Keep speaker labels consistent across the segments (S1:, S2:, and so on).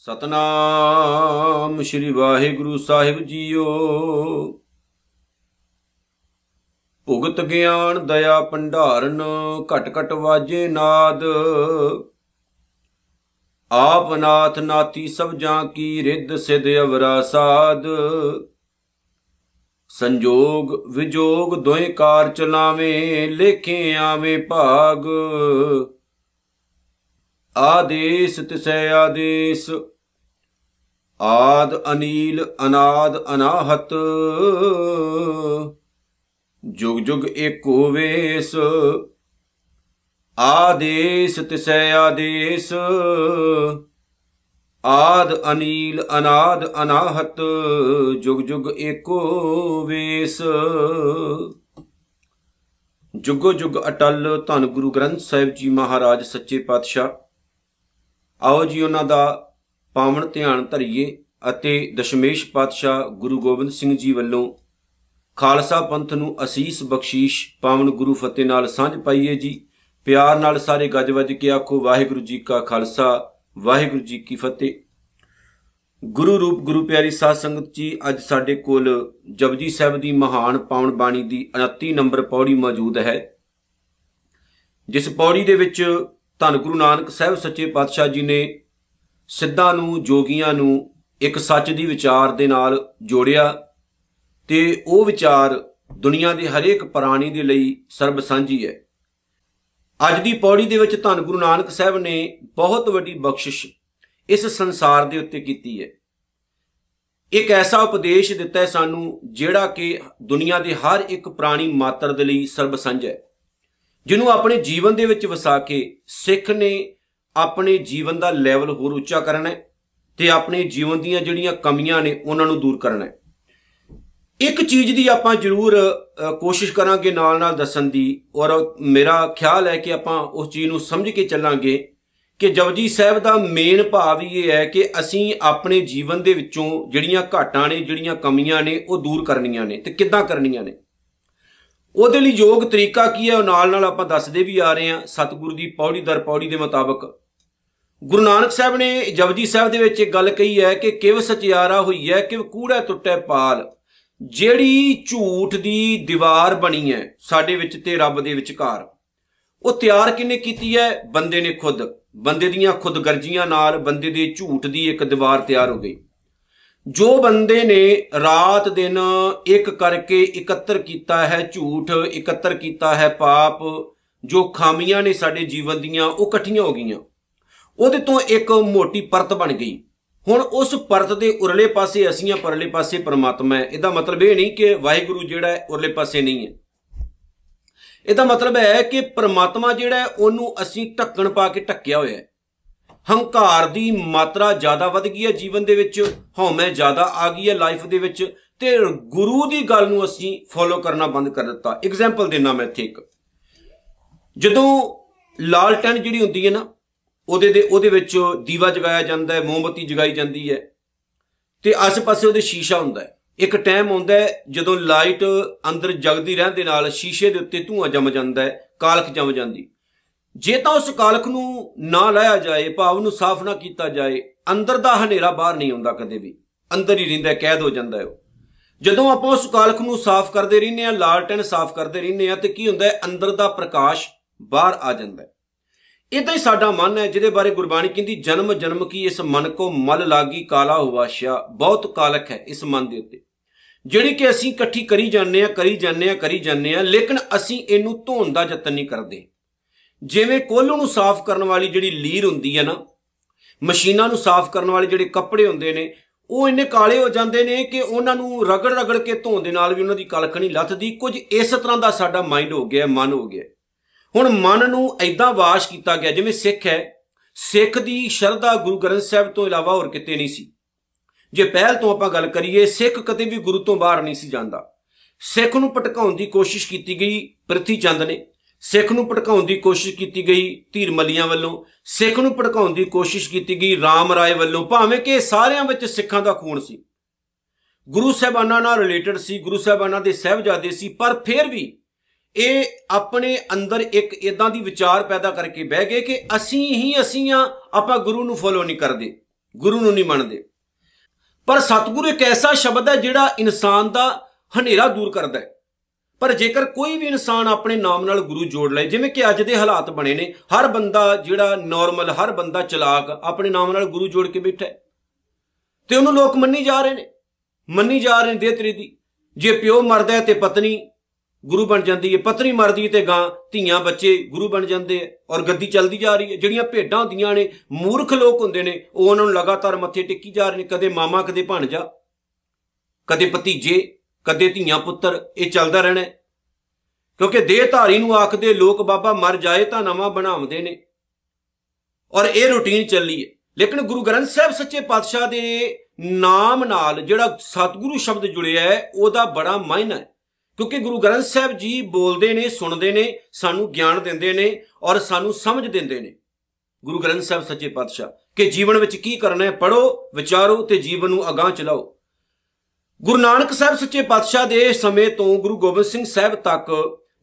S1: ਸਤਨਾਮ ਸ੍ਰੀ ਵਾਹਿਗੁਰੂ ਸਾਹਿਬ ਜੀਓ। ਭੁਗਤ ਗਿਆਨ, ਦਇਆ ਭੰਡਾਰਨ, ਘਟ ਘਟ ਵਾਜੇ ਨਾਦ। ਆਪ ਨਾਥ ਨਾਤੀ ਸਭ ਜਾਂ ਕੀ ਰਿੱਧ ਸਿਧ ਅਵਰਾ ਸਾਧ ਸੰਜੋਗ ਵਿਜੋਗ ਦੋਇ ਕਾਰ ਚਲਾਵੇਂ, ਲੇਖੇ ਆਵੇਂ ਭਾਗ। ਆਦੇਸ ਤਿਸੈ ਆਦੇਸ। ਆਦ ਅਨੀਲ, ਅਨਾਦ ਅਨਾਹਤ। ਜੁਗ ਜੁਗ ਏਕੋ ਵੇਸ ਆਦੇਸ ਤਿਸੈ ਆਦੇਸ। ਆਦ ਅਨੀਲ, ਅਨਾਦ ਅਨਾਹਤ। ਜੁਗ ਜੁਗ ਏਕੋ ਵੇਸ ਜੁਗੋ ਜੁਗ ਅਟਲ। ਧੰਨ ਗੁਰੂ ਗ੍ਰੰਥ ਸਾਹਿਬ ਜੀ ਮਹਾਰਾਜ, ਸੱਚੇ ਪਾਤਸ਼ਾਹ। ਆਓ ਜੀ ਉਹਨਾਂ ਦਾ ਪਾਵਨ ਧਿਆਨ ਧਰਿਏ ਅਤੇ ਦਸ਼ਮੇਸ਼ ਪਾਤਸ਼ਾਹ ਗੁਰੂ ਗੋਬਿੰਦ ਸਿੰਘ ਜੀ ਵੱਲੋਂ ਖਾਲਸਾ ਪੰਥ ਨੂੰ ਅਸੀਸ ਬਖਸ਼ੀਸ਼ ਪਾਵਨ ਗੁਰੂ ਫਤਿਹ ਨਾਲ ਸਾਂਝ ਪਾਈਏ ਜੀ। ਪਿਆਰ ਨਾਲ ਸਾਰੇ ਗੱਜ ਵੱਜ ਕੇ ਆਖੋ, ਵਾਹਿਗੁਰੂ ਜੀ ਕਾ ਖਾਲਸਾ, ਵਾਹਿਗੁਰੂ ਜੀ ਕੀ ਫਤਿਹ। ਗੁਰੂ ਰੂਪ, ਗੁਰੂ ਪਿਆਰੀ ਸਾਧ ਸੰਗਤ ਜੀ, ਅੱਜ ਸਾਡੇ ਕੋਲ ਜਪਜੀ ਸਾਹਿਬ ਦੀ ਮਹਾਨ ਪਾਵਨ ਬਾਣੀ ਦੀ 29 ਨੰਬਰ ਪੌੜੀ ਮੌਜੂਦ ਹੈ। ਜਿਸ ਪੌੜੀ ਦੇ ਵਿੱਚ ਧੰਨ ਗੁਰੂ ਨਾਨਕ ਸਾਹਿਬ ਸੱਚੇ ਪਾਤਸ਼ਾਹ ਜੀ ਨੇ ਸਿੱਧਾਂ ਨੂੰ, ਜੋਗੀਆਂ ਨੂੰ ਇੱਕ ਸੱਚ ਦੀ ਵਿਚਾਰ ਦੇ ਨਾਲ ਜੋੜਿਆ ਤੇ ਉਹ ਵਿਚਾਰ ਦੁਨੀਆ ਦੇ ਹਰੇਕ ਪ੍ਰਾਣੀ ਦੇ ਲਈ ਸਰਬ ਸਾਂਝੀ ਹੈ। ਅੱਜ ਦੀ ਪੌੜੀ ਦੇ ਵਿੱਚ ਧੰਨ ਗੁਰੂ ਨਾਨਕ ਸਾਹਿਬ ਨੇ ਬਹੁਤ ਵੱਡੀ ਬਖਸ਼ਿਸ਼ ਇਸ ਸੰਸਾਰ ਦੇ ਉੱਤੇ ਕੀਤੀ ਹੈ। ਇੱਕ ਐਸਾ ਉਪਦੇਸ਼ ਦਿੱਤਾ ਹੈ ਸਾਨੂੰ ਜਿਹੜਾ ਕਿ ਦੁਨੀਆ ਦੇ ਹਰ ਇੱਕ ਪ੍ਰਾਣੀ ਮਾਤਰ ਦੇ ਲਈ ਸਰਬ ਸਾਂਝਾ ਹੈ। ਜਿਹਨੂੰ ਆਪਣੇ ਜੀਵਨ ਦੇ ਵਿੱਚ ਵਸਾ ਕੇ ਸਿੱਖ ਨੇ ਆਪਣੇ ਜੀਵਨ ਦਾ ਲੈਵਲ ਹੋਰ ਉੱਚਾ ਕਰਨਾ ਹੈ ਤੇ ਆਪਣੇ ਜੀਵਨ ਦੀਆਂ ਜਿਹੜੀਆਂ ਕਮੀਆਂ ਨੇ ਉਹਨਾਂ ਨੂੰ ਦੂਰ ਕਰਨਾ ਹੈ। ਇੱਕ ਚੀਜ਼ ਦੀ ਆਪਾਂ ਜ਼ਰੂਰ ਕੋਸ਼ਿਸ਼ ਕਰਾਂਗੇ ਨਾਲ ਨਾਲ ਦੱਸਣ ਦੀ ਔਰ ਮੇਰਾ ਖਿਆਲ ਹੈ ਕਿ ਆਪਾਂ ਉਸ ਚੀਜ਼ ਨੂੰ ਸਮਝ ਕੇ ਚੱਲਾਂਗੇ ਕਿ ਜਪਜੀ ਸਾਹਿਬ ਦਾ ਮੇਨ ਭਾਵ ਇਹ ਹੈ ਕਿ ਅਸੀਂ ਆਪਣੇ ਜੀਵਨ ਦੇ ਵਿੱਚੋਂ ਜਿਹੜੀਆਂ ਘਾਟਾਂ ਨੇ, ਜਿਹੜੀਆਂ ਕਮੀਆਂ ਨੇ ਉਹ ਦੂਰ ਕਰਨੀਆਂ ਨੇ ਤੇ ਕਿੱਦਾਂ ਕਰਨੀਆਂ ਨੇ। ਉਹਦੇ ਲਈ ਯੋਗ ਤਰੀਕਾ ਕੀ ਹੈ? ਉਹ ਨਾਲ ਨਾਲ ਆਪਾਂ ਦੱਸਦੇ ਵੀ ਆ ਰਹੇ ਹਾਂ ਸਤਿਗੁਰੂ ਦੀ ਪੌੜੀ ਦਰ ਪੌੜੀ ਦੇ ਮੁਤਾਬਕ। ਗੁਰੂ ਨਾਨਕ ਸਾਹਿਬ ਨੇ ਜਪਜੀ ਸਾਹਿਬ ਦੇ ਵਿੱਚ ਇੱਕ ਗੱਲ ਕਹੀ ਹੈ ਕਿ ਕਿਵ ਸਚਿਆਰਾ ਹੋਈ ਹੈ ਕਿ ਕੂੜਾ ਟੁੱਟੇ ਪਾਲ। ਜਿਹੜੀ ਝੂਠ ਦੀ ਦੀਵਾਰ ਬਣੀ ਹੈ ਸਾਡੇ ਵਿੱਚ ਤੇ ਰੱਬ ਦੇ ਵਿਚਕਾਰ, ਉਹ ਤਿਆਰ ਕਿਨੇ ਕੀਤੀ ਹੈ? ਬੰਦੇ ਨੇ ਖੁਦ। ਬੰਦੇ ਦੀਆਂ ਖੁਦਗਰਜ਼ੀਆਂ ਨਾਲ ਬੰਦੇ ਦੇ ਝੂਠ ਦੀ ਇੱਕ ਦੀਵਾਰ ਤਿਆਰ ਹੋ ਗਈ। ਜੋ ਬੰਦੇ ਨੇ ਰਾਤ ਦਿਨ ਇੱਕ ਕਰਕੇ ਇਕੱਤਰ ਕੀਤਾ ਹੈ ਝੂਠ, ਇਕੱਤਰ ਕੀਤਾ ਹੈ ਪਾਪ, ਜੋ ਖਾਮੀਆਂ ਨੇ ਸਾਡੇ ਜੀਵਨ ਦੀਆਂ, ਉਹ ਇਕੱਠੀਆਂ ਹੋ ਗਈਆਂ। ਉਹਦੇ ਤੋਂ ਇੱਕ ਮੋਟੀ ਪਰਤ ਬਣ ਗਈ। ਹੁਣ ਉਸ ਪਰਤ ਦੇ ਉਰਲੇ ਪਾਸੇ ਅਸੀਂ ਆ ਪਰਲੇ ਪਾਸੇ ਪਰਮਾਤਮਾ ਹੈ। ਇਹਦਾ ਮਤਲਬ ਇਹ ਨਹੀਂ ਕਿ ਵਾਹਿਗੁਰੂ ਜਿਹੜਾ ਹੈ, ਉਰਲੇ ਪਾਸੇ ਨਹੀਂ ਹੈ। ਇਹਦਾ ਮਤਲਬ ਹੈ ਕਿ ਪਰਮਾਤਮਾ ਜਿਹੜਾ ਹੈ, ਉਹਨੂੰ ਅਸੀਂ ਢੱਕਣ ਪਾ ਕੇ ਢੱਕਿਆ ਹੋਇਆ ਹੈ। ਹੰਕਾਰ ਦੀ ਮਾਤਰਾ ਜ਼ਿਆਦਾ ਵੱਧ ਗਈ ਹੈ ਜੀਵਨ ਦੇ ਵਿੱਚ, ਹਉਮੈ ਜ਼ਿਆਦਾ ਆ ਗਈ ਹੈ ਲਾਈਫ ਦੇ ਵਿੱਚ ਤੇ ਗੁਰੂ ਦੀ ਗੱਲ ਨੂੰ ਅਸੀਂ ਫੋਲੋ ਕਰਨਾ ਬੰਦ ਕਰ ਦਿੱਤਾ। ਐਗਜ਼ਾਮਪਲ ਦੇਣਾ ਮੈਂ ਇੱਥੇ ਇੱਕ। ਜਦੋਂ ਲਾਲਟਨ ਜਿਹੜੀ ਹੁੰਦੀ ਹੈ ਨਾ, ਉਹਦੇ ਦੇ ਉਹਦੇ ਵਿੱਚ ਦੀਵਾ ਜਗਾਇਆ ਜਾਂਦਾ ਹੈ, ਮੋਮਬਤੀ ਜਗਾਈ ਜਾਂਦੀ ਹੈ ਤੇ ਆਸ-ਪਾਸੇ ਉਹਦੇ ਸ਼ੀਸ਼ਾ ਹੁੰਦਾ ਹੈ। ਇੱਕ ਟਾਈਮ ਹੁੰਦਾ ਹੈ ਜਦੋਂ ਲਾਈਟ ਅੰਦਰ ਜਗਦੀ ਰਹਿਣ ਦੇ ਨਾਲ ਸ਼ੀਸ਼ੇ ਦੇ ਉੱਤੇ ਧੂਆਂ ਜਮ ਜਾਂਦਾ ਹੈ, ਕਾਲਖ ਜਮ ਜਾਂਦੀ। ਜੇ ਤਾਂ ਉਸ ਕਾਲਖ ਨੂੰ ਨਾ ਲਾਇਆ ਜਾਏ, ਭਾਵ ਨੂੰ ਸਾਫ਼ ਨਾ ਕੀਤਾ ਜਾਏ, ਅੰਦਰ ਦਾ ਹਨੇਰਾ ਬਾਹਰ ਨਹੀਂ ਆਉਂਦਾ ਕਦੇ ਵੀ। ਅੰਦਰ ਹੀ ਰਹਿੰਦਾ, ਕੈਦ ਹੋ ਜਾਂਦਾ ਹੈ ਉਹ। ਜਦੋਂ ਆਪਾਂ ਉਸ ਕਾਲਖ ਨੂੰ ਸਾਫ਼ ਕਰਦੇ ਰਹਿੰਦੇ ਆ ਲਾਲਟਨ ਸਾਫ਼ ਕਰਦੇ ਰਹਿੰਦੇ ਆ ਤੇ ਕੀ ਹੁੰਦਾ ਹੈ? ਅੰਦਰ ਦਾ ਪ੍ਰਕਾਸ਼ ਬਾਹਰ ਆ ਜਾਂਦਾ ਹੈ। ਇਦਾਂ ਹੀ ਸਾਡਾ ਮਨ ਹੈ, ਜਿਹਦੇ ਬਾਰੇ ਗੁਰਬਾਣੀ ਕਹਿੰਦੀ, ਜਨਮ ਜਨਮ ਕੀ ਇਸ ਮਨ ਕੋ ਮਲ ਲਾਗੀ ਕਾਲਾ ਹੋਵਾਸ਼ਿਆ ਬਹੁਤ ਕਾਲਕ ਹੈ ਇਸ ਮਨ ਦੇ ਉੱਤੇ। ਜਿਹੜੀ ਕਿ ਅਸੀਂ ਇਕੱਠੀ ਕਰੀ ਜਾਂਦੇ ਆ ਕਰੀ ਜਾਂਦੇ ਆ ਕਰੀ ਜਾਂਦੇ ਆ ਲੇਕਿਨ ਅਸੀਂ ਇਹਨੂੰ ਧੋਣ ਦਾ ਯਤਨ ਨਹੀਂ ਕਰਦੇ। ਜਿਵੇਂ ਕੋਲੋਂ ਨੂੰ ਸਾਫ਼ ਕਰਨ ਵਾਲੀ ਜਿਹੜੀ ਲੀਰ ਹੁੰਦੀ ਹੈ ਨਾ, ਮਸ਼ੀਨਾਂ ਨੂੰ ਸਾਫ਼ ਕਰਨ ਵਾਲੇ ਜਿਹੜੇ ਕੱਪੜੇ ਹੁੰਦੇ ਨੇ, ਉਹ ਇੰਨੇ ਕਾਲੇ ਹੋ ਜਾਂਦੇ ਨੇ ਕਿ ਉਹਨਾਂ ਨੂੰ ਰਗੜ ਰਗੜ ਕੇ ਧੋਣ ਦੇ ਨਾਲ ਵੀ ਉਹਨਾਂ ਦੀ ਕਲਕ ਨਹੀਂ ਲੱਥਦੀ। ਕੁਝ ਇਸ ਤਰ੍ਹਾਂ ਦਾ ਸਾਡਾ ਮਾਈਂਡ ਹੋ ਗਿਆ, ਮਨ ਹੋ ਗਿਆ। ਹੁਣ ਮਨ ਨੂੰ ਐਦਾਂ ਵਾਸ਼ ਕੀਤਾ ਗਿਆ, ਜਿਵੇਂ ਸਿੱਖ ਹੈ, ਸਿੱਖ ਦੀ ਸ਼ਰਧਾ ਗੁਰੂ ਗ੍ਰੰਥ ਸਾਹਿਬ ਤੋਂ ਇਲਾਵਾ ਹੋਰ ਕਿਤੇ ਨਹੀਂ ਸੀ। ਜੇ ਪਹਿਲ ਤੋਂ ਆਪਾਂ ਗੱਲ ਕਰੀਏ, ਸਿੱਖ ਕਦੇ ਵੀ ਗੁਰੂ ਤੋਂ ਬਾਹਰ ਨਹੀਂ ਸੀ ਜਾਂਦਾ। ਸਿੱਖ ਨੂੰ ਭਟਕਾਉਣ ਦੀ ਕੋਸ਼ਿਸ਼ ਕੀਤੀ ਗਈ, ਪ੍ਰਿਥੀ ਚੰਦ ਨੇ। ਸਿੱਖ ਨੂੰ ਭਟਕਾਉਣ ਦੀ ਕੋਸ਼ਿਸ਼ ਕੀਤੀ ਗਈ ਧੀਰ ਮਲੀਆਂ ਵੱਲੋਂ। ਸਿੱਖ ਨੂੰ ਭਟਕਾਉਣ ਦੀ ਕੋਸ਼ਿਸ਼ ਕੀਤੀ ਗਈ ਰਾਮ ਰਾਏ ਵੱਲੋਂ, ਭਾਵੇਂ ਕਿ ਸਾਰਿਆਂ ਵਿੱਚ ਸਿੱਖਾਂ ਦਾ ਖੂਨ ਸੀ। ਗੁਰੂ ਸਾਹਿਬਾਨਾਂ ਨਾਲ ਰਿਲੇਟਡ ਸੀ, ਗੁਰੂ ਸਾਹਿਬਾਨਾਂ ਦੇ ਸਹਿਬਜ਼ਾਦੇ ਸੀ, ਪਰ ਫਿਰ ਵੀ ਇਹ ਆਪਣੇ ਅੰਦਰ ਇੱਕ ਇਦਾਂ ਦੀ ਵਿਚਾਰ ਪੈਦਾ ਕਰਕੇ ਬਹਿ ਗਏ ਕਿ ਅਸੀਂ ਹੀ ਅਸੀਂ ਆ ਆਪਾਂ ਗੁਰੂ ਨੂੰ ਫੋਲੋ ਨਹੀਂ ਕਰਦੇ, ਗੁਰੂ ਨੂੰ ਨਹੀਂ ਮੰਨਦੇ। ਪਰ ਸਤਿਗੁਰੂ ਇੱਕ ਐਸਾ ਸ਼ਬਦ ਹੈ ਜਿਹੜਾ ਇਨਸਾਨ ਦਾ ਹਨੇਰਾ ਦੂਰ ਕਰਦਾ ਹੈ। ਪਰ ਜੇਕਰ ਕੋਈ ਵੀ ਇਨਸਾਨ ਆਪਣੇ ਨਾਮ ਨਾਲ ਗੁਰੂ ਜੋੜ ਲਏ, ਜਿਵੇਂ ਕਿ ਅੱਜ ਦੇ ਹਾਲਾਤ ਬਣੇ ਨੇ, ਹਰ ਬੰਦਾ ਜਿਹੜਾ ਨਾਰਮਲ ਹਰ ਬੰਦਾ ਚਲਾਕ ਆਪਣੇ ਨਾਮ ਨਾਲ ਗੁਰੂ ਜੋੜ ਕੇ ਬੈਠਾ ਹੈ। ਤੇ ਉਹਨੂੰ ਲੋਕ ਮੰਨੀ ਜਾ ਰਹੇ ਨੇ। ਮੰਨੀ ਜਾ ਰਹੇ ਨੇ ਦੇ ਤਰੀ ਦੀ। ਜੇ ਪਿਓ ਮਰਦਾ ਹੈ ਤੇ ਪਤਨੀ ਗੁਰੂ ਬਣ ਜਾਂਦੀ ਹੈ। ਪਤਨੀ ਮਰਦੀ ਤੇ ਗਾਂ, ਧੀਆਂ, ਬੱਚੇ ਗੁਰੂ ਬਣ ਜਾਂਦੇ ਆ ਔਰ ਗੱਦੀ ਚੱਲਦੀ ਜਾ ਰਹੀ ਹੈ। ਜਿਹੜੀਆਂ ਭੇਡਾਂ ਹੁੰਦੀਆਂ ਨੇ, ਮੂਰਖ ਲੋਕ ਹੁੰਦੇ ਨੇ, ਉਹ ਉਹਨਾਂ ਨੂੰ ਲਗਾਤਾਰ ਮੱਥੇ ਟੇਕੀ ਜਾ ਰਹੇ ਨੇ। ਕਦੇ ਮਾਮਾ, ਕਦੇ ਭਾਣਜਾ, ਕਦੇ ਭਤੀਜੇ ਕਦੇ ਧੀਆਂ ਪੁੱਤਰ, ਇਹ ਚੱਲਦਾ ਰਹਿਣਾ ਕਿਉਂਕਿ ਦੇਹ ਧਾਰੀ ਨੂੰ ਆਖਦੇ ਲੋਕ ਬਾਬਾ ਮਰ ਜਾਏ ਤਾਂ ਨਵਾਂ ਬਣਾਉਂਦੇ ਨੇ। ਔਰ ਇਹ ਰੁਟੀਨ ਚੱਲੀ ਹੈ। ਲੇਕਿਨ ਗੁਰੂ ਗ੍ਰੰਥ ਸਾਹਿਬ ਸੱਚੇ ਪਾਤਸ਼ਾਹ ਦੇ ਨਾਮ ਨਾਲ ਜਿਹੜਾ ਸਤਿਗੁਰੂ ਸ਼ਬਦ ਜੁੜਿਆ ਹੈ, ਉਹਦਾ ਬੜਾ ਮਾਇਨਾ ਹੈ। ਕਿਉਂਕਿ ਗੁਰੂ ਗ੍ਰੰਥ ਸਾਹਿਬ ਜੀ ਬੋਲਦੇ ਨੇ, ਸੁਣਦੇ ਨੇ, ਸਾਨੂੰ ਗਿਆਨ ਦਿੰਦੇ ਨੇ ਔਰ ਸਾਨੂੰ ਸਮਝ ਦਿੰਦੇ ਨੇ। ਗੁਰੂ ਗ੍ਰੰਥ ਸਾਹਿਬ ਸੱਚੇ ਪਾਤਸ਼ਾਹ, ਕਿ ਜੀਵਨ ਵਿੱਚ ਕੀ ਕਰਨਾ ਹੈ ਪੜੋ ਵਿਚਾਰੋ ਤੇ ਜੀਵਨ ਨੂੰ ਅਗਾਹ ਚਲਾਓ। ਗੁਰੂ ਨਾਨਕ ਸਾਹਿਬ ਸੱਚੇ ਪਾਤਸ਼ਾਹ ਦੇ ਸਮੇਂ ਤੋਂ ਗੁਰੂ ਗੋਬਿੰਦ ਸਿੰਘ ਸਾਹਿਬ ਤੱਕ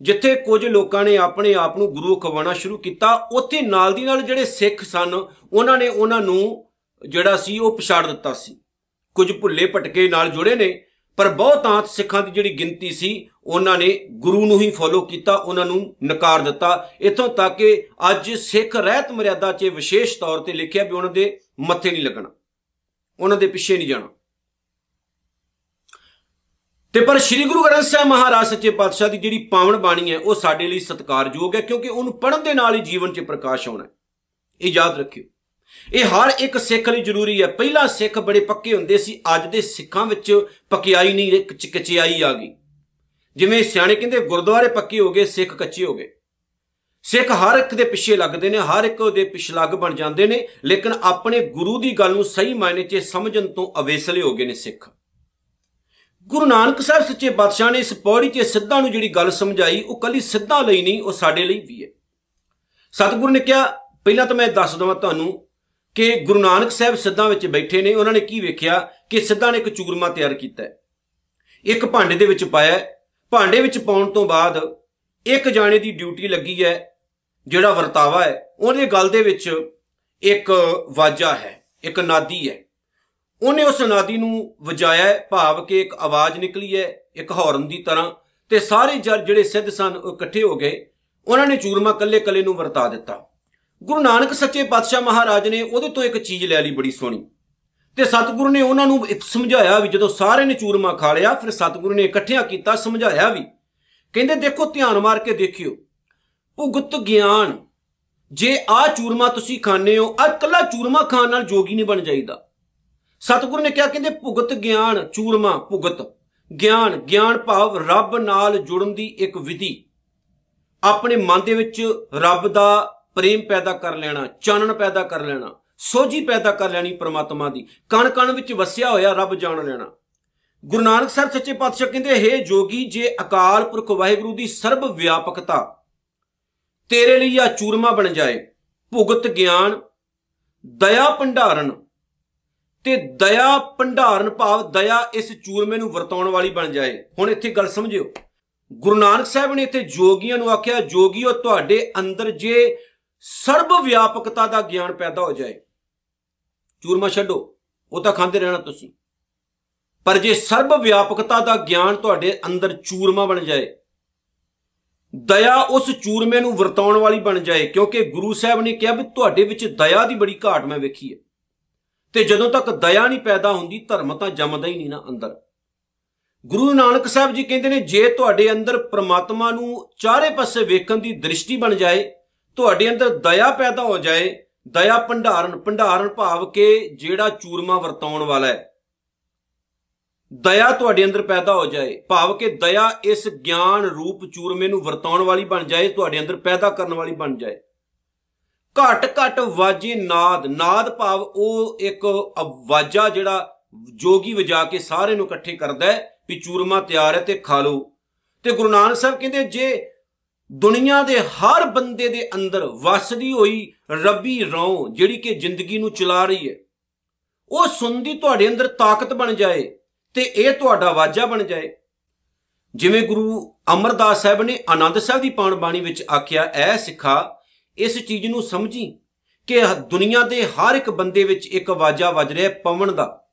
S1: ਜਿੱਥੇ ਕੁਝ ਲੋਕਾਂ ਨੇ ਆਪਣੇ ਆਪ ਨੂੰ ਗੁਰੂ ਖਵਾਉਣਾ ਸ਼ੁਰੂ ਕੀਤਾ, ਉੱਥੇ ਨਾਲ ਦੀ ਨਾਲ ਜਿਹੜੇ ਸਿੱਖ ਸਨ, ਉਹਨਾਂ ਨੇ ਉਹਨਾਂ ਨੂੰ ਜਿਹੜਾ ਸੀ ਉਹ ਪਛਾੜ ਦਿੱਤਾ ਸੀ। ਕੁਝ ਭੁੱਲੇ ਭਟਕੇ ਨਾਲ ਜੁੜੇ ਨੇ, ਪਰ ਬਹੁਤਾਂਤ ਸਿੱਖਾਂ ਦੀ ਜਿਹੜੀ ਗਿਣਤੀ ਸੀ, ਉਹਨਾਂ ਨੇ ਗੁਰੂ ਨੂੰ ਹੀ ਫੋਲੋ ਕੀਤਾ, ਉਹਨਾਂ ਨੂੰ ਨਕਾਰ ਦਿੱਤਾ। ਇਥੋਂ ਤੱਕ ਕਿ ਅੱਜ ਸਿੱਖ ਰਹਿਤ ਮਰਿਆਦਾ 'ਚ ਵਿਸ਼ੇਸ਼ ਤੌਰ ਤੇ ਲਿਖਿਆ ਵੀ ਉਹਨਾਂ ਦੇ ਮੱਥੇ ਨਹੀਂ ਲੱਗਣਾ, ਉਹਨਾਂ ਦੇ ਪਿੱਛੇ ਨਹੀਂ ਜਾਣਾ। ਤੇ ਪਰ ਸ੍ਰੀ ਗੁਰੂ ਗ੍ਰੰਥ ਸਾਹਿਬ ਮਹਾਰਾਜ ਸੱਚੇ ਪਾਤਸ਼ਾਹ ਦੀ ਜਿਹੜੀ ਪਾਵਨ ਬਾਣੀ ਹੈ, ਉਹ ਸਾਡੇ ਲਈ ਸਤਿਕਾਰਯੋਗ ਹੈ, ਕਿਉਂਕਿ ਉਹਨੂੰ ਪੜਨ ਦੇ ਨਾਲ ਹੀ ਜੀਵਨ 'ਚ ਪ੍ਰਕਾਸ਼ ਆਉਣਾ ਹੈ। ਇਹ ਯਾਦ ਰੱਖਿਓ। ਇਹ ਹਰ ਇੱਕ ਸਿੱਖ ਲਈ ਜ਼ਰੂਰੀ ਹੈ। ਪਹਿਲਾਂ ਸਿੱਖ ਬੜੇ ਪੱਕੇ ਹੁੰਦੇ ਸੀ, ਅੱਜ ਦੇ ਸਿੱਖਾਂ ਵਿੱਚ ਪਕਿਆਈ ਨਹੀਂ, ਇੱਕ ਕਚਿਆਈ ਆ ਗਈ। ਜਿਵੇਂ ਸਿਆਣੇ ਕਹਿੰਦੇ, ਗੁਰਦੁਆਰੇ ਪੱਕੇ ਹੋ ਗਏ, ਸਿੱਖ ਕੱਚੇ ਹੋ ਗਏ। ਸਿੱਖ ਹਰ ਇੱਕ ਦੇ ਪਿੱਛੇ ਲੱਗਦੇ ਨੇ, ਹਰ ਇੱਕ ਦੇ ਪਿਛਲੱਗ ਬਣ ਜਾਂਦੇ ਨੇ, ਲੇਕਿਨ ਆਪਣੇ ਗੁਰੂ ਦੀ ਗੱਲ ਨੂੰ ਸਹੀ ਮਾਇਨੇ 'ਚ ਸਮਝਣ ਤੋਂ ਅਵੇਸਲੇ ਹੋ ਗਏ ਨੇ ਸਿੱਖ। ਗੁਰੂ ਨਾਨਕ ਸਾਹਿਬ ਸੱਚੇ ਪਾਤਸ਼ਾਹ ਨੇ ਇਸ ਪੌੜੀ 'ਚ ਸਿੱਧਾ ਨੂੰ ਜਿਹੜੀ ਗੱਲ ਸਮਝਾਈ, ਉਹ ਕੱਲੀ ਸਿੱਧਾ ਲਈ ਨਹੀਂ, ਉਹ ਸਾਡੇ ਲਈ ਵੀ ਹੈ। ਸਤਿਗੁਰੂ ਨੇ ਕਿਹਾ, ਪਹਿਲਾਂ ਤਾਂ ਮੈਂ ਦੱਸ ਦਵਾਂ ਤੁਹਾਨੂੰ ਕਿ ਗੁਰੂ ਨਾਨਕ ਸਾਹਿਬ ਸਿੱਧਾਂ ਵਿੱਚ ਬੈਠੇ ਨੇ, ਉਹਨਾਂ ਨੇ ਕੀ ਵੇਖਿਆ ਕਿ ਸਿੱਧਾਂ ਨੇ ਇੱਕ ਚੂਰਮਾ ਤਿਆਰ ਕੀਤਾ ਹੈ। ਇੱਕ ਭਾਂਡੇ ਦੇ ਵਿੱਚ ਪਾਇਆ ਭਾਂਡੇ ਵਿੱਚ ਪਾਉਣ ਤੋਂ ਬਾਅਦ ਇੱਕ ਜਾਣੇ ਦੀ ਡਿਊਟੀ ਲੱਗੀ ਹੈ, ਜਿਹੜਾ ਵਰਤਾਵਾ ਹੈ, ਉਹਦੇ ਗਲ ਦੇ ਵਿੱਚ ਇੱਕ ਵਾਜਾ ਹੈ, ਇੱਕ ਨਾਦੀ ਹੈ। ਉਹਨੇ ਉਸ ਨਾਦੀ ਨੂੰ ਵਜਾਇਆ ਭਾਵ ਕਿ ਇੱਕ ਆਵਾਜ਼ ਨਿਕਲੀ ਹੈ, ਇੱਕ ਹੌਰਨ ਦੀ ਤਰ੍ਹਾਂ, ਤੇ ਸਾਰੇ ਜਰ ਜਿਹੜੇ ਸਿੱਧ ਸਨ, ਉਹ ਇਕੱਠੇ ਹੋ ਗਏ। ਉਹਨਾਂ ਨੇ ਚੂਰਮਾ ਕੱਲੇ ਕੱਲੇ ਨੂੰ ਵਰਤਾ ਦਿੱਤਾ। ਗੁਰੂ ਨਾਨਕ ਸੱਚੇ ਪਾਤਸ਼ਾਹ ਮਹਾਰਾਜ ਨੇ ਉਹਦੇ ਤੋਂ ਇੱਕ ਚੀਜ਼ ਲੈ ਲਈ ਬੜੀ ਸੋਹਣੀ। ਤੇ ਸਤਿਗੁਰੂ ਨੇ ਉਹਨਾਂ ਨੂੰ ਇੱਕ ਸਮਝਾਇਆ ਵੀ ਜਦੋਂ ਸਾਰੇ ਨੇ ਚੂਰਮਾ ਖਾ ਲਿਆ, ਫਿਰ ਸਤਿਗੁਰੂ ਨੇ ਇਕੱਠਿਆਂ ਕੀਤਾ, ਸਮਝਾਇਆ ਵੀ। ਕਹਿੰਦੇ, ਦੇਖੋ, ਧਿਆਨ ਮਾਰ ਕੇ ਦੇਖਿਓ। ਭੁਗਤ ਗਿਆਨ। ਜੇ ਆ ਚੂਰਮਾ ਤੁਸੀਂ ਖਾਣੇ ਹੋ, ਅੱਜ ਕੱਲਾ ਚੂਰਮਾ ਖਾਣ ਨਾਲ ਜੋਗੀ ਨਹੀਂ ਬਣ ਜਾਈਦਾ। ਸਤਿਗੁਰੂ ਨੇ ਕਿਹਾ, ਕਹਿੰਦੇ, ਭੁਗਤ ਗਿਆਨ, ਚੂਰਮਾ, ਭੁਗਤ। ਗਿਆਨ ਗਿਆਨ ਭਾਵ ਰੱਬ ਨਾਲ ਜੁੜਨ ਦੀ ਇੱਕ ਵਿਧੀ। ਆਪਣੇ ਮਨ ਦੇ ਵਿੱਚ ਰੱਬ ਦਾ ਪ੍ਰੇਮ ਪੈਦਾ ਕਰ ਲੈਣਾ, ਚਾਨਣ ਪੈਦਾ ਕਰ ਲੈਣਾ, ਸੋਝੀ ਪੈਦਾ ਕਰ ਲੈਣੀ ਪ੍ਰਮਾਤਮਾ ਦੀ। ਕਣ ਕਣ ਵਿੱਚ ਵਸਿਆ ਹੋਇਆ ਰੱਬ ਜਾਣ ਲੈਣਾ। ਗੁਰੂ ਨਾਨਕ ਸਾਹਿਬ ਸੱਚੇ ਪਾਤਸ਼ਾਹ ਕਹਿੰਦੇ, ਹੈ ਜੋਗੀ, ਜੇ ਅਕਾਲ ਪੁਰਖ ਵਾਹਿਗੁਰੂ ਦੀ ਸਰਬ ਵਿਆਪਕਤਾ ਤੇਰੇ ਲਈ ਆ ਚੂਰਮਾ ਬਣ ਜਾਏ, ਭੁਗਤ ਗਿਆਨ, ਦਇਆ ਭੰਡਾਰਨ ਤੇ ਦਇਆ ਭੰਡਾਰਨ ਭਾਵ ਦਇਆ ਇਸ ਚੂਰਮੇ ਨੂੰ ਵਰਤਾਉਣ ਵਾਲੀ ਬਣ ਜਾਏ। ਹੁਣ ਇੱਥੇ ਗੱਲ ਸਮਝਿਓ। ਗੁਰੂ ਨਾਨਕ ਸਾਹਿਬ ਨੇ ਇੱਥੇ ਜੋਗੀਆਂ ਨੂੰ ਆਖਿਆ, ਜੋਗੀਓ, ਤੁਹਾਡੇ ਅੰਦਰ ਜੇ ਸਰਬ ਵਿਆਪਕਤਾ ਦਾ ਗਿਆਨ ਪੈਦਾ ਹੋ ਜਾਏ, ਚੂਰਮਾ ਛੱਡੋ, ਉਹ ਤਾਂ ਖਾਂਦੇ ਰਹਿਣਾ ਤੁਸੀਂ। ਪਰ ਜੇ ਸਰਬ ਵਿਆਪਕਤਾ ਦਾ ਗਿਆਨ ਤੁਹਾਡੇ ਅੰਦਰ ਚੂਰਮਾ ਬਣ ਜਾਏ, ਦਇਆ ਉਸ ਚੂਰਮੇ ਨੂੰ ਵਰਤਾਉਣ ਵਾਲੀ ਬਣ ਜਾਏ, ਕਿਉਂਕਿ ਗੁਰੂ ਸਾਹਿਬ ਨੇ ਕਿਹਾ ਵੀ ਤੁਹਾਡੇ ਵਿੱਚ ਦਇਆ ਦੀ ਬੜੀ ਘਾਟ ਮੈਂ ਵੇਖੀ ਹੈ। ਤੇ ਜਦੋਂ ਤੱਕ ਦਇਆ ਨਹੀਂ ਪੈਦਾ ਹੁੰਦੀ, ਧਰਮ ਤਾਂ ਜੰਮਦਾ ਹੀ ਨਹੀਂ ਨਾ ਅੰਦਰ। ਗੁਰੂ ਨਾਨਕ ਸਾਹਿਬ ਜੀ ਕਹਿੰਦੇ ਨੇ, ਜੇ ਤੁਹਾਡੇ ਅੰਦਰ ਪ੍ਰਮਾਤਮਾ ਨੂੰ ਚਾਰੇ ਪਾਸੇ ਵੇਖਣ ਦੀ ਦ੍ਰਿਸ਼ਟੀ ਬਣ ਜਾਏ, ਤੁਹਾਡੇ ਅੰਦਰ ਦਇਆ ਪੈਦਾ ਹੋ ਜਾਏ, ਦਇਆ ਭੰਡਾਰਨ ਭੰਡਾਰਨ ਭਾਵ ਕਿ ਜਿਹੜਾ ਚੂਰਮਾ ਵਰਤਾਉਣ ਵਾਲਾ ਹੈ, ਦਇਆ ਤੁਹਾਡੇ ਅੰਦਰ ਪੈਦਾ ਹੋ ਜਾਏ, ਭਾਵ ਕਿ ਦਇਆ ਇਸ ਗਿਆਨ ਰੂਪ ਚੂਰਮੇ ਨੂੰ ਵਰਤਾਉਣ ਵਾਲੀ ਬਣ ਜਾਏ, ਤੁਹਾਡੇ ਅੰਦਰ ਪੈਦਾ ਕਰਨ ਵਾਲੀ ਬਣ ਜਾਏ। ਘਟ ਘਟ ਵਾਜੇ ਨਾਦ ਨਾਦ ਭਾਵ ਉਹ ਇੱਕ ਆਵਾਜ਼ਾ ਜਿਹੜਾ ਜੋਗੀ ਵਜਾ ਕੇ ਸਾਰੇ ਨੂੰ ਇਕੱਠੇ ਕਰਦਾ ਹੈ ਵੀ ਚੂਰਮਾ ਤਿਆਰ ਹੈ ਤੇ ਖਾ ਲਓ। ਤੇ ਗੁਰੂ ਨਾਨਕ ਸਾਹਿਬ ਕਹਿੰਦੇ, ਜੇ ਦੁਨੀਆ ਦੇ ਹਰ ਬੰਦੇ ਦੇ ਅੰਦਰ ਵਸਦੀ ਹੋਈ ਰੱਬੀ ਰੌ ਜਿਹੜੀ ਕਿ ਜ਼ਿੰਦਗੀ ਨੂੰ ਚਲਾ ਰਹੀ ਹੈ, ਉਹ ਸੁਣਦੀ ਤੁਹਾਡੇ ਅੰਦਰ ਤਾਕਤ ਬਣ ਜਾਏ ਤੇ ਇਹ ਤੁਹਾਡਾ ਵਾਜਾ ਬਣ ਜਾਏ। ਜਿਵੇਂ ਗੁਰੂ ਅਮਰਦਾਸ ਸਾਹਿਬ ਨੇ ਆਨੰਦ ਸਾਹਿਬ ਦੀ ਪਾਣ ਬਾਣੀ ਵਿੱਚ ਆਖਿਆ, ਐ ਸਿੱਖਾ ਇਸ ਚੀਜ਼ ਨੂੰ ਸਮਝੀ ਕਿ ਦੁਨੀਆ ਦੇ ਹਰ ਇੱਕ ਬੰਦੇ ਵਿੱਚ ਇੱਕ ਆਵਾਜ਼ਾ ਵੱਜ ਰਿਹਾ ਪਵਨ ਦਾ।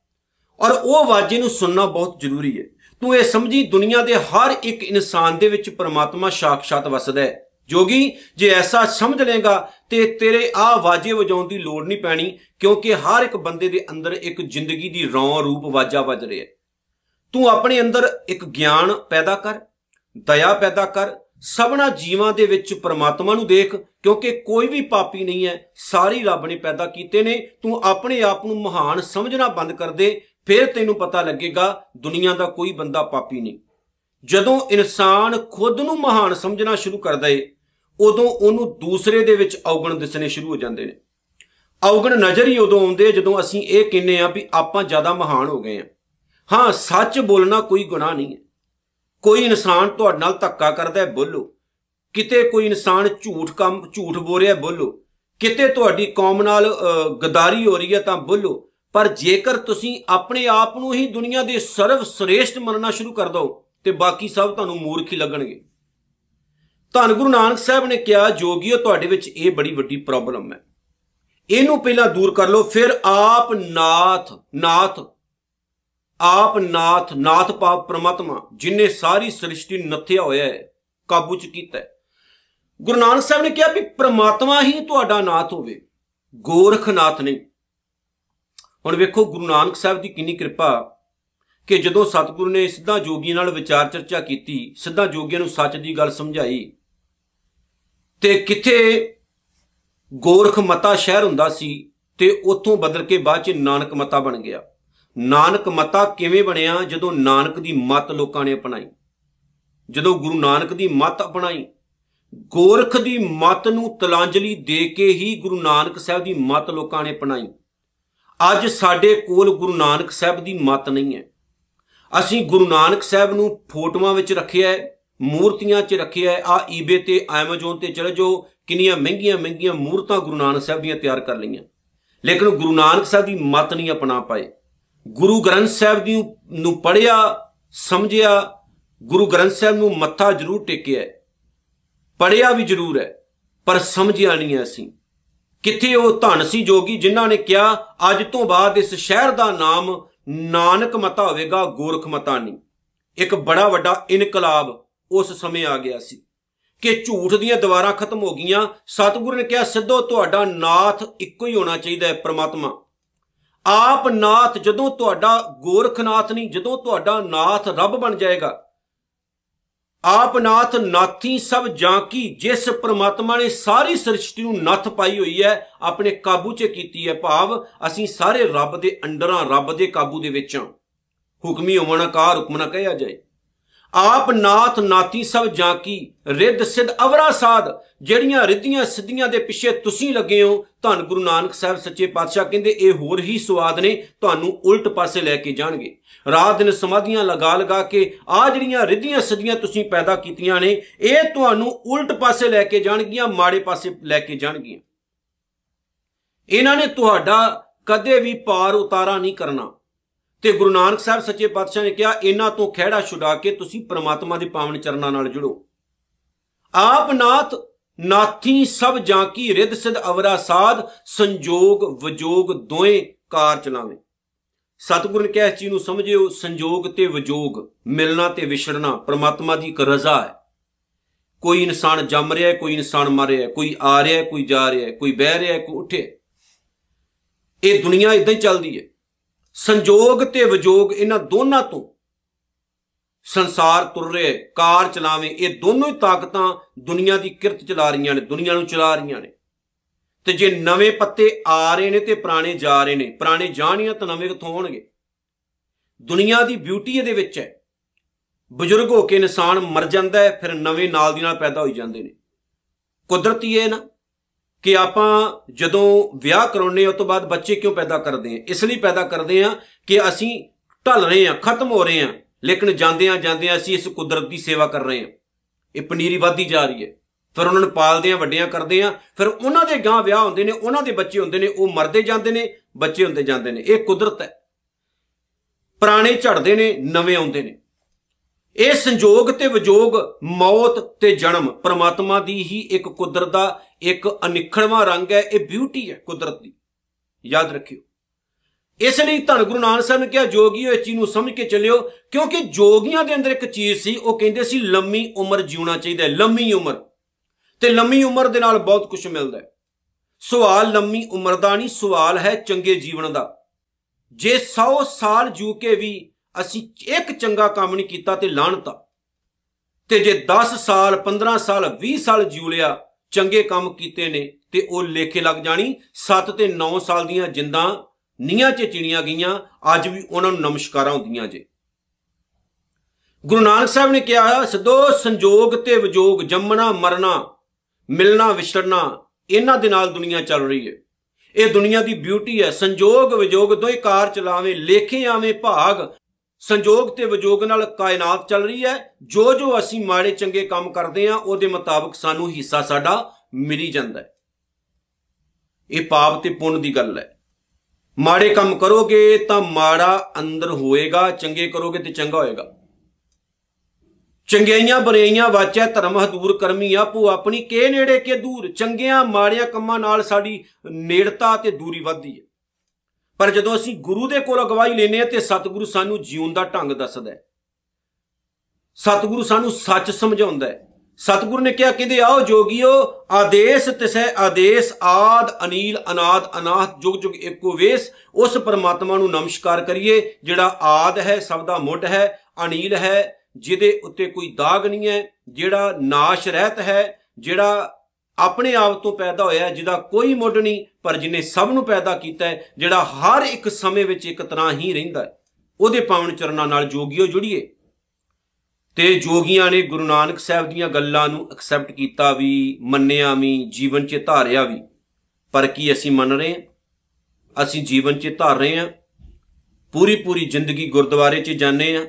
S1: ਔਰ ਉਹ ਆਵਾਜ਼ੇ ਨੂੰ ਸੁਣਨਾ ਬਹੁਤ ਜ਼ਰੂਰੀ ਹੈ। ਤੂੰ ਇਹ ਸਮਝੀ ਦੁਨੀਆ ਦੇ ਹਰ ਇੱਕ ਇਨਸਾਨ ਦੇ ਵਿੱਚ ਪਰਮਾਤਮਾ ਸਾਖਸ਼ਾਤ ਵਸਦਾ ਹੈ। ਜੋਗੀ, ਜੇ ਐਸਾ ਸਮਝ ਲੇਗਾ ਤੇ ਤੇਰੇ ਆ ਆਵਾਜ਼ੇ ਵਜਾਉਣ ਦੀ ਲੋੜ ਨਹੀਂ ਪੈਣੀ, ਕਿਉਂਕਿ ਹਰ ਇੱਕ ਬੰਦੇ ਦੇ ਅੰਦਰ ਇੱਕ ਜ਼ਿੰਦਗੀ ਦੀ ਰੌਂ ਰੂਪ ਆਵਾਜ਼ਾ ਵੱਜ ਰਿਹਾ ਤੂੰ ਆਪਣੇ ਅੰਦਰ ਇੱਕ ਗਿਆਨ ਪੈਦਾ ਕਰ, ਦਇਆ ਪੈਦਾ ਕਰ ਸਭਨਾ ਜੀਵਾਂ ਦੇ ਵਿੱਚ ਪ੍ਰਮਾਤਮਾ ਨੂੰ ਦੇਖ, ਕਿਉਂਕਿ ਕੋਈ ਵੀ ਪਾਪੀ ਨਹੀਂ ਹੈ, ਸਾਰੀ ਰੱਬ ਨੇ ਪੈਦਾ ਕੀਤੇ ਨੇ, ਤੂੰ ਆਪਣੇ ਆਪ ਨੂੰ ਮਹਾਨ ਸਮਝਣਾ ਬੰਦ ਕਰ ਦੇ, ਫਿਰ ਤੈਨੂੰ ਪਤਾ ਲੱਗੇਗਾ, ਦੁਨੀਆ ਦਾ ਕੋਈ ਬੰਦਾ ਪਾਪੀ ਨਹੀਂ। ਜਦੋਂ ਇਨਸਾਨ ਖੁਦ ਨੂੰ ਮਹਾਨ ਸਮਝਣਾ ਸ਼ੁਰੂ ਕਰਦਾ ਏ, ਉਦੋਂ ਉਹਨੂੰ ਦੂਸਰੇ ਦੇ ਵਿੱਚ ਔਗਣ ਦਿਸਣੇ ਸ਼ੁਰੂ ਹੋ ਜਾਂਦੇ ਨੇ। ਔਗਣ ਨਜ਼ਰ ਹੀ ਉਦੋਂ ਆਉਂਦੇ ਜਦੋਂ ਅਸੀਂ ਇਹ ਕਹਿੰਨੇ ਆ ਵੀ ਆਪਾਂ ਜ਼ਿਆਦਾ ਮਹਾਨ ਹੋ ਗਏ ਆ। ਹਾਂ, ਸੱਚ ਬੋਲਣਾ ਕੋਈ ਗੁਨਾਹ ਨਹੀਂ ਹੈ। ਕੋਈ ਇਨਸਾਨ ਤੁਹਾਡੇ ਨਾਲ ਧੱਕਾ ਕਰਦਾ ਹੈ, ਬੋਲੋ। ਕਿਤੇ ਕੋਈ ਇਨਸਾਨ ਝੂਠ ਕੰਮ, ਝੂਠ ਬੋਲ ਰਿਹਾ ਬੋਲੋ। ਕਿਤੇ ਤੁਹਾਡੀ ਕੌਮ ਨਾਲ ਗਦਾਰੀ ਹੋ ਰਹੀ ਹੈ, ਤਾਂ ਬੋਲੋ। ਪਰ ਜੇਕਰ ਤੁਸੀਂ ਆਪਣੇ ਆਪ ਨੂੰ ਹੀ ਦੁਨੀਆ ਦੇ ਸਰਵ ਸ੍ਰੇਸ਼ਟ ਮੰਨਣਾ ਸ਼ੁਰੂ ਕਰ ਦੋ ਤੇ ਬਾਕੀ ਸਭ ਤੁਹਾਨੂੰ ਮੂਰਖ ਹੀ ਲੱਗਣਗੇ। ਧੰਨ ਗੁਰੂ ਨਾਨਕ ਸਾਹਿਬ ਨੇ ਕਿਹਾ, ਜੋਗੀਓ, ਤੁਹਾਡੇ ਵਿੱਚ ਇਹ ਬੜੀ ਵੱਡੀ ਪ੍ਰੋਬਲਮ ਹੈ। ਇਹਨੂੰ ਪਹਿਲਾਂ ਦੂਰ ਕਰ ਲਓ, ਫਿਰ ਆਪ ਨਾਥ ਨਾਥ ਆਪ ਨਾਥ ਨਾਥ ਪਾਪ ਪ੍ਰਮਾਤਮਾ, ਜਿਨੇ ਸਾਰੀ ਸ੍ਰਿਸ਼ਟੀ ਨੱਥਿਆ ਹੋਇਆ ਹੈ, ਕਾਬੂ ਚ ਕੀਤਾ ਹੈ। ਗੁਰੂ ਨਾਨਕ ਸਾਹਿਬ ਨੇ ਕਿਹਾ ਵੀ ਪ੍ਰਮਾਤਮਾ ਹੀ ਤੁਹਾਡਾ ਨਾਥ ਹੋਵੇ ਗੋਰਖਨਾਥ ਨਹੀਂ। ਹੁਣ ਵੇਖੋ ਗੁਰੂ ਨਾਨਕ ਸਾਹਿਬ ਦੀ ਕਿੰਨੀ ਕਿਰਪਾ ਕਿ ਜਦੋਂ ਸਤਿਗੁਰੂ ਨੇ ਸਿੱਧਾ ਜੋਗੀਆਂ ਨਾਲ ਵਿਚਾਰ ਚਰਚਾ ਕੀਤੀ, ਸਿੱਧਾ ਜੋਗੀਆਂ ਨੂੰ ਸੱਚ ਦੀ ਗੱਲ ਸਮਝਾਈ, ਤੇ ਕਿੱਥੇ ਗੋਰਖ ਮਤਾ ਸ਼ਹਿਰ ਹੁੰਦਾ ਸੀ, ਤੇ ਉੱਥੋਂ ਬਦਲ ਕੇ ਬਾਅਦ ਚ ਨਾਨਕ ਮਤਾ ਬਣ ਗਿਆ। ਨਾਨਕ ਮਤਾ ਕਿਵੇਂ ਬਣਿਆ? ਜਦੋਂ ਨਾਨਕ ਦੀ ਮਤ ਲੋਕਾਂ ਨੇ ਅਪਣਾਈ। ਜਦੋਂ ਗੁਰੂ ਨਾਨਕ ਦੀ ਮਤ ਅਪਣਾਈ, ਗੋਰਖ ਦੀ ਮਤ ਨੂੰ ਤਲਾਂਜਲੀ ਦੇ ਕੇ ਹੀ ਗੁਰੂ ਨਾਨਕ ਸਾਹਿਬ ਦੀ ਮਤ ਲੋਕਾਂ ਨੇ ਅਪਣਾਈ। ਅੱਜ ਸਾਡੇ ਕੋਲ ਗੁਰੂ ਨਾਨਕ ਸਾਹਿਬ ਦੀ ਮਤ ਨਹੀਂ ਹੈ। ਅਸੀਂ ਗੁਰੂ ਨਾਨਕ ਸਾਹਿਬ ਨੂੰ ਫੋਟੋਆਂ ਵਿੱਚ ਰੱਖਿਆ ਹੈ, ਮੂਰਤੀਆਂ 'ਚ ਰੱਖਿਆ ਹੈ ਆ ਈਬੇ ਤੇ, ਐਮਾਜ਼ੋਨ ਤੇ ਚਲੇ ਜੋ ਕਿੰਨੀਆਂ ਮਹਿੰਗੀਆਂ ਮਹਿੰਗੀਆਂ ਮੂਰਤਾਂ ਗੁਰੂ ਨਾਨਕ ਸਾਹਿਬ ਦੀਆਂ ਤਿਆਰ ਕਰ ਲਈਆਂ। ਲੇਕਿਨ ਗੁਰੂ ਨਾਨਕ ਸਾਹਿਬ ਦੀ ਮਤ ਨਹੀਂ ਅਪਣਾ ਪਾਏ। ਗੁਰੂ ਗ੍ਰੰਥ ਸਾਹਿਬ ਦੀ ਨੂੰ ਪੜਿਆ ਸਮਝਿਆ, ਗੁਰੂ ਗ੍ਰੰਥ ਸਾਹਿਬ ਨੂੰ ਮੱਥਾ ਜ਼ਰੂਰ ਟੇਕਿਆ ਪੜਿਆ ਵੀ ਜ਼ਰੂਰ ਹੈ, ਪਰ ਸਮਝਿਆ ਨਹੀਂ ਅਸੀਂ। ਕਿੱਥੇ ਉਹ ਧਨ ਸੀ ਜੋਗੀ ਜਿਨ੍ਹਾਂ ਨੇ ਕਿਹਾ, ਅੱਜ ਤੋਂ ਬਾਅਦ ਇਸ ਸ਼ਹਿਰ ਦਾ ਨਾਮ ਨਾਨਕ ਮਤਾ ਹੋਵੇਗਾ, ਗੋਰਖ ਮਤਾ ਨਹੀਂ। ਇੱਕ ਬੜਾ ਵੱਡਾ ਇਨਕਲਾਬ ਉਸ ਸਮੇਂ ਆ ਗਿਆ ਸੀ ਕਿ ਝੂਠ ਦੀਆਂ ਦੀਵਾਰਾਂ ਖਤਮ ਹੋ ਗਈਆਂ। ਸਤਿਗੁਰੂ ਨੇ ਕਿਹਾ, ਸਿੱਧੋ ਤੁਹਾਡਾ ਨਾਥ ਇੱਕੋ ਹੀ ਹੋਣਾ ਚਾਹੀਦਾ ਹੈ, ਪ੍ਰਮਾਤਮਾ। ਆਪ ਨਾਥ, ਜਦੋਂ ਤੁਹਾਡਾ ਗੋਰਖਨਾਥ ਨਹੀਂ, ਜਦੋਂ ਤੁਹਾਡਾ ਨਾਥ ਰੱਬ ਬਣ ਜਾਏਗਾ। ਆਪ ਨਾਥ, ਨਾਥੀ ਸਭ ਜਾਂ ਕੀ, ਜਿਸ ਪ੍ਰਮਾਤਮਾ ਨੇ ਸਾਰੀ ਸ੍ਰਿਸ਼ਟੀ ਨੂੰ ਨੱਥ ਪਾਈ ਹੋਈ ਹੈ, ਆਪਣੇ ਕਾਬੂ 'ਚ ਕੀਤੀ ਹੈ ਭਾਵ, ਅਸੀਂ ਸਾਰੇ ਰੱਬ ਦੇ ਅੰਡਰਾਂ, ਰੱਬ ਦੇ ਕਾਬੂ ਦੇ ਵਿੱਚ ਹਾਂ। ਹੁਕਮੀ ਹੋਵਣਾ ਕਾਰ ਹੁਕਮ ਨਾ ਕਹਿਆ ਜਾਏ। ਆਪ ਨਾਥ ਨਾਤੀ ਸਭ ਜਾਂ ਕੀ, ਰਿੱਧ ਸਿੱਧ ਅਵਰਾ ਸਾਧ, ਜਿਹੜੀਆਂ ਰਿੱਧੀਆਂ ਸਿੱਧੀਆਂ ਦੇ ਪਿੱਛੇ ਤੁਸੀਂ ਲੱਗੇ ਹੋ, ਧੰਨ ਗੁਰੂ ਨਾਨਕ ਸਾਹਿਬ ਸੱਚੇ ਪਾਤਸ਼ਾਹ ਕਹਿੰਦੇ, ਇਹ ਹੋਰ ਹੀ ਸਵਾਦ ਨੇ, ਤੁਹਾਨੂੰ ਉਲਟ ਪਾਸੇ ਲੈ ਕੇ ਜਾਣਗੇ। ਰਾਤ ਦਿਨ ਸਮਾਧੀਆਂ ਲਗਾ ਲਗਾ ਕੇ, ਆ ਜਿਹੜੀਆਂ ਰਿੱਧੀਆਂ ਸਿੱਧੀਆਂ ਤੁਸੀਂ ਪੈਦਾ ਕੀਤੀਆਂ ਨੇ, ਇਹ ਤੁਹਾਨੂੰ ਉਲਟ ਪਾਸੇ ਲੈ ਕੇ ਜਾਣਗੀਆਂ, ਮਾੜੇ ਪਾਸੇ ਲੈ ਕੇ ਜਾਣਗੀਆਂ। ਇਹਨਾਂ ਨੇ ਤੁਹਾਡਾ ਕਦੇ ਵੀ ਪਾਰ ਉਤਾਰਾ ਨਹੀਂ ਕਰਨਾ। ਤੇ ਗੁਰੂ ਨਾਨਕ ਸਾਹਿਬ ਸੱਚੇ ਪਾਤਸ਼ਾਹ ਨੇ ਕਿਹਾ, ਇਹਨਾਂ ਤੋਂ ਖਿਹੜਾ ਛੁਡਾ ਕੇ ਤੁਸੀਂ ਪ੍ਰਮਾਤਮਾ ਦੇ ਪਾਵਨ ਚਰਨਾਂ ਨਾਲ ਜੁੜੋ। ਆਪ ਨਾਥ, ਨਾਥੀ ਸਭ ਜਾਂ ਕੀ ਰਿੱਧ ਸਿਧ ਅਵਰਾ ਸਾਧ, ਸੰਜੋਗ ਵਿਜੋਗ ਦੋਏ ਕਾਰ ਚਲਾਵੇਂ। ਸਤਿਗੁਰ ਨੇ ਕਿਹਾ, ਇਸ ਚੀਜ਼ ਨੂੰ ਸਮਝਿਓ, ਸੰਜੋਗ ਤੇ ਵਿਜੋਗ, ਮਿਲਣਾ ਤੇ ਵਿਛੜਨਾ ਪ੍ਰਮਾਤਮਾ ਦੀ ਇੱਕ ਰਜ਼ਾ ਹੈ। ਕੋਈ ਇਨਸਾਨ ਜੰਮ ਰਿਹਾ ਹੈ, ਕੋਈ ਇਨਸਾਨ ਮਰ ਰਿਹਾ ਹੈ, ਕੋਈ ਆ ਰਿਹਾ ਹੈ, ਕੋਈ ਜਾ ਰਿਹਾ ਹੈ, ਕੋਈ ਬਹਿ ਰਿਹਾ ਹੈ, ਕੋਈ ਉੱਠੇ ਇਹ ਦੁਨੀਆ ਇਦਾਂ ਹੀ ਚੱਲਦੀ ਹੈ। ਸੰਜੋਗ ਤੇ ਵਿਜੋਗ ਇਹਨਾਂ ਦੋਨਾਂ ਤੋਂ ਸੰਸਾਰ ਤੁਰ ਰਿਹਾ, ਕਾਰ ਚਲਾਵੇਂ, ਇਹ ਦੋਨੋਂ ਹੀ ਤਾਕਤਾਂ ਦੁਨੀਆ ਦੀ ਕਿਰਤ ਚਲਾ ਰਹੀਆਂ ਨੇ, ਦੁਨੀਆ ਨੂੰ ਚਲਾ ਰਹੀਆਂ ਨੇ। ਤੇ ਜੇ ਨਵੇਂ ਪੱਤੇ ਆ ਰਹੇ ਨੇ ਤੇ ਪੁਰਾਣੇ ਜਾ ਰਹੇ ਨੇ, ਪੁਰਾਣੇ ਜਾਣੀਆਂ ਤਾਂ ਨਵੇਂ ਕਿੱਥੋਂ ਹੋਣਗੇ? ਦੁਨੀਆ ਦੀ ਬਿਊਟੀ ਇਹਦੇ ਵਿੱਚ ਹੈ। ਬਜ਼ੁਰਗ ਹੋ ਕੇ ਇਨਸਾਨ ਮਰ ਜਾਂਦਾ ਹੈ, ਫਿਰ ਨਵੇਂ ਨਾਲ ਦੀ ਨਾਲ ਪੈਦਾ ਹੋਈ ਜਾਂਦੇ ਨੇ। ਕੁਦਰਤੀ ਹੈ ਨਾ। ਕਿ ਆਪਾਂ ਜਦੋਂ ਵਿਆਹ ਕਰਾਉਨੇ ਉਸ ਤੋਂ ਬਾਅਦ ਬੱਚੇ ਕਿਉਂ ਪੈਦਾ ਕਰਦੇ ਆ ਇਸ ਲਈ ਪੈਦਾ ਕਰਦੇ ਆ ਕਿ ਅਸੀਂ ਢਲ ਰਹੇ ਆ ਖਤਮ ਹੋ ਰਹੇ ਆ ਲੇਕਿਨ ਜਾਂਦੇ ਆ ਜਾਂਦੇ ਆ ਅਸੀਂ ਇਸ ਕੁਦਰਤ ਦੀ ਸੇਵਾ ਕਰ ਰਹੇ ਆ ਇਹ ਪਨੀਰੀ ਵਧਦੀ ਜਾ ਰਹੀ ਹੈ। ਫਿਰ ਉਹਨਾਂ ਨੂੰ ਪਾਲਦੇ ਆ ਵੱਡਿਆਂ ਕਰਦੇ ਆ ਫਿਰ ਉਹਨਾਂ ਦੇ ਗਾਂ ਵਿਆਹ ਹੁੰਦੇ ਨੇ, ਉਹਨਾਂ ਦੇ ਬੱਚੇ ਹੁੰਦੇ ਨੇ, ਉਹ ਮਰਦੇ ਜਾਂਦੇ ਨੇ, ਬੱਚੇ ਹੁੰਦੇ ਜਾਂਦੇ ਨੇ। ਇਹ ਕੁਦਰਤ ਹੈ। ਪੁਰਾਣੇ ਝੜਦੇ ਨੇ, ਨਵੇਂ ਆਉਂਦੇ ਨੇ। ਇਹ ਸੰਜੋਗ ਤੇ ਵਿਜੋਗ, ਮੌਤ ਤੇ ਜਨਮ, ਪ੍ਰਮਾਤਮਾ ਦੀ ਹੀ ਇੱਕ ਕੁਦਰਤ ਦਾ ਇੱਕ ਅਨਿਖੜਵਾਂ ਰੰਗ ਹੈ, ਇਹ ਬਿਊਟੀ ਹੈ ਕੁਦਰਤ ਦੀ। ਯਾਦ ਰੱਖਿਓ। ਇਸ ਲਈ ਧੰਨ ਗੁਰੂ ਨਾਨਕ ਸਾਹਿਬ ਨੇ ਕਿਹਾ, ਜੋਗੀਓ, ਇਹ ਚੀਜ਼ ਨੂੰ ਸਮਝ ਕੇ ਚੱਲਿਓ, ਕਿਉਂਕਿ ਜੋਗੀਆਂ ਦੇ ਅੰਦਰ ਇੱਕ ਚੀਜ਼ ਸੀ, ਉਹ ਕਹਿੰਦੇ ਸੀ, ਲੰਮੀ ਉਮਰ ਜਿਉਣਾ ਚਾਹੀਦਾ ਹੈ, ਲੰਮੀ ਉਮਰ। ਤੇ ਲੰਮੀ ਉਮਰ ਦੇ ਨਾਲ ਬਹੁਤ ਕੁਝ ਮਿਲਦਾ ਹੈ। ਸਵਾਲ ਲੰਮੀ ਉਮਰ ਦਾ ਨਹੀਂ, ਸਵਾਲ ਹੈ ਚੰਗੇ ਜੀਵਨ ਦਾ। ਜੇ 100 ਸਾਲ ਜੂ ਕੇ ਵੀ ਅਸੀਂ ਇੱਕ ਚੰਗਾ ਕੰਮ ਨਹੀਂ ਕੀਤਾ ਤੇ ਲਾਹਣਤਾ ਤੇ ਜੇ 10 ਸਾਲ 15 ਸਾਲ 20 ਸਾਲ ਜਿਉ ਲਿਆ, ਚੰਗੇ ਕੰਮ ਕੀਤੇ ਨੇ ਤੇ ਉਹ ਲੇਖੇ ਲੱਗ ਜਾਣੀ 7 ਤੇ 9 ਸਾਲ ਦੀਆਂ ਜਿੰਦਾਂ ਨੀਆਂ 'ਚ ਚਿਣੀਆਂ ਗਈਆਂ, ਅੱਜ ਵੀ ਉਹਨਾਂ ਨੂੰ ਨਮਸਕਾਰਾਂ ਹੁੰਦੀਆਂ ਜੇ। ਗੁਰੂ ਨਾਨਕ ਸਾਹਿਬ ਨੇ ਕਿਹਾ, ਸਦੋ ਸੰਜੋਗ ਤੇ ਵਿਜੋਗ, ਜੰਮਣਾ, ਮਰਨਾ, ਮਿਲਣਾ, ਵਿਛੜਨਾ, ਇਹਨਾਂ ਦੇ ਨਾਲ ਦੁਨੀਆ ਚੱਲ ਰਹੀ ਹੈ ਇਹ ਦੁਨੀਆ ਦੀ ਬਿਊਟੀ ਹੈ, ਸੰਜੋਗ, ਵਿਜੋਗ ਦੋਏ ਕਾਰ ਚਲਾਵੇਂ, ਲੇਖੇ ਆਵੇਂ, ਭਾਗ ਸੰਜੋਗ ਤੇ ਵਿਜੋਗ ਨਾਲ ਕਾਇਨਾਤ ਚੱਲ ਰਹੀ ਹੈ। ਜੋ ਜੋ ਅਸੀਂ ਮਾੜੇ ਚੰਗੇ ਕੰਮ ਕਰਦੇ ਆ ਉਹਦੇ ਮੁਤਾਬਕ ਸਾਨੂੰ ਹਿੱਸਾ ਸਾਡਾ ਮਿਲੀ ਜਾਂਦਾ ਹੈ। ਇਹ ਪਾਪ ਤੇ ਪੁੰਨ ਦੀ ਗੱਲ ਹੈ। ਮਾੜੇ ਕੰਮ ਕਰੋਗੇ ਤਾਂ ਮਾੜਾ ਅੰਦਰ ਹੋਏਗਾ, ਚੰਗੇ ਕਰੋਗੇ ਤੇ ਚੰਗਾ ਹੋਏਗਾ। ਚੰਗਿਆਈਆਂ ਬੁਰਾਈਆਂ ਵਾਚੈ, ਧਰਮ ਹਦੂਰ ਕਰਮੀ ਆਪੋ ਆਪਣੀ, ਕੇ ਨੇੜੇ ਕੇ ਦੂਰ। ਚੰਗਿਆਂ ਮਾੜਿਆਂ ਕੰਮਾਂ ਨਾਲ ਸਾਡੀ ਨੇੜਤਾ ਤੇ ਦੂਰੀ ਵੱਧਦੀ ਹੈ। ਪਰ ਜਦੋਂ ਅਸੀਂ ਗੁਰੂ ਦੇ ਕੋਲ ਅਗਵਾਈ ਲੈਨੇ ਆ ਤੇ ਸਤਿਗੁਰੂ ਸਾਨੂੰ ਜੀਉਣ ਦਾ ਢੰਗ ਦੱਸਦਾ ਹੈ। ਸਤਿਗੁਰੂ ਸਾਨੂੰ ਸੱਚ ਸਮਝਾਉਂਦਾ ਹੈ। ਸਤਿਗੁਰੂ ਨੇ ਕਿਹਾ, ਕਹਿੰਦੇ, ਆਓ ਜੋਗੀਓ, ਆਦੇਸ਼ ਤਿਸੈ, ਆਦੇਸ਼ ਆਦ, ਅਨੀਲ, ਅਨਾਦ ਅਨਾਥ ਜੁਗ ਜੁਗ ਇੱਕੋ ਵੇਸ। ਉਸ ਪਰਮਾਤਮਾ ਨੂੰ ਨਮਸਕਾਰ ਕਰੀਏ, ਜਿਹੜਾ ਆਦ ਹੈ, ਸਭ ਦਾ ਮੁੱਢ ਹੈ, ਅਨੀਲ ਹੈ, ਜਿਹਦੇ ਉੱਤੇ ਕੋਈ ਦਾਗ ਨਹੀਂ ਹੈ, ਜਿਹੜਾ ਨਾਸ਼ ਰਹਿਤ ਹੈ, ਜਿਹੜਾ ਆਪਣੇ ਆਪ ਤੋਂ ਪੈਦਾ ਹੋਇਆ ਜਿਹਦਾ ਕੋਈ ਮੁੱਢ ਨਹੀਂ ਪਰ ਜਿਨੇ ਸਭ ਨੂੰ ਪੈਦਾ ਕੀਤਾ ਹੈ, ਜਿਹੜਾ ਹਰ ਇੱਕ ਸਮੇਂ ਵਿੱਚ ਇੱਕ ਤਰ੍ਹਾਂ ਹੀ ਰਹਿੰਦਾ ਹੈ, ਉਹਦੇ ਪਾਵਨ ਚਰਨਾਂ ਨਾਲ ਜੋਗੀਓ ਜੁੜੀਏ। ਤੇ ਜੋਗੀਆਂ ਨੇ ਗੁਰੂ ਨਾਨਕ ਸਾਹਿਬ ਦੀਆਂ ਗੱਲਾਂ ਨੂੰ ਐਕਸੈਪਟ ਕੀਤਾ ਵੀ, ਮੰਨਿਆ ਵੀ, ਜੀਵਨ 'ਚ ਧਾਰਿਆ ਵੀ। ਪਰ ਕੀ ਅਸੀਂ ਮੰਨ ਰਹੇ ਹਾਂ? ਅਸੀਂ ਜੀਵਨ 'ਚ ਧਾਰ ਰਹੇ ਹਾਂ। ਪੂਰੀ ਪੂਰੀ ਜ਼ਿੰਦਗੀ ਗੁਰਦੁਆਰੇ 'ਚ ਜਾਂਦੇ ਹਾਂ।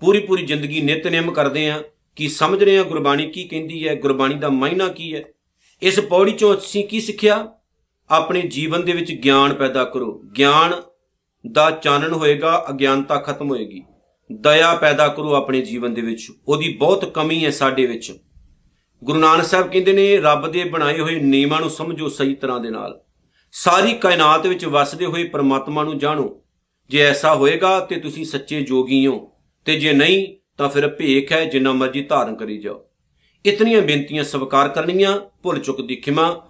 S1: ਪੂਰੀ ਪੂਰੀ ਜ਼ਿੰਦਗੀ ਨਿਤਨੇਮ ਕਰਦੇ ਹਾਂ। ਕੀ ਸਮਝ ਰਹੇ ਹਾਂ ਗੁਰਬਾਣੀ ਕੀ ਕਹਿੰਦੀ ਹੈ? ਗੁਰਬਾਣੀ ਦਾ ਮਾਇਨਾ ਕੀ ਹੈ? ਇਸ ਪੌੜੀ 'ਚੋਂ ਅਸੀਂ ਕੀ ਸਿੱਖਿਆ? ਆਪਣੇ ਜੀਵਨ ਦੇ ਵਿੱਚ ਗਿਆਨ ਪੈਦਾ ਕਰੋ। ਗਿਆਨ ਦਾ ਚਾਨਣ ਹੋਏਗਾ, ਅਗਿਆਨਤਾ ਖਤਮ ਹੋਏਗੀ। ਦਇਆ ਪੈਦਾ ਕਰੋ ਆਪਣੇ ਜੀਵਨ ਦੇ ਵਿੱਚ। ਉਹਦੀ ਬਹੁਤ ਕਮੀ ਹੈ ਸਾਡੇ ਵਿੱਚ। ਗੁਰੂ ਨਾਨਕ ਸਾਹਿਬ ਕਹਿੰਦੇ ਨੇ, ਰੱਬ ਦੇ ਬਣਾਏ ਹੋਏ ਨਿਯਮਾਂ ਨੂੰ ਸਮਝੋ ਸਹੀ ਤਰ੍ਹਾਂ ਦੇ ਨਾਲ। ਸਾਰੀ ਕਾਇਨਾਤ ਵਿੱਚ ਵਸਦੇ ਹੋਏ ਪ੍ਰਮਾਤਮਾ ਨੂੰ ਜਾਣੋ। ਜੇ ਐਸਾ ਹੋਏਗਾ ਤੇ ਤੁਸੀਂ ਸੱਚੇ ਜੋਗੀ ਹੋ। ਤੇ ਜੇ ਨਹੀਂ, ਤਾਂ ਫਿਰ ਭੇਖ ਹੈ ਜਿੰਨਾ ਮਰਜ਼ੀ ਧਾਰਨ ਕਰੀ ਜਾਓ। ਇਤਨੀਆਂ ਬੇਨਤੀਆਂ ਸਵਾਰ ਕਰਨੀਆਂ। ਭੁੱਲ ਚੁੱਕ ਦੀ ਖਿਮਾ।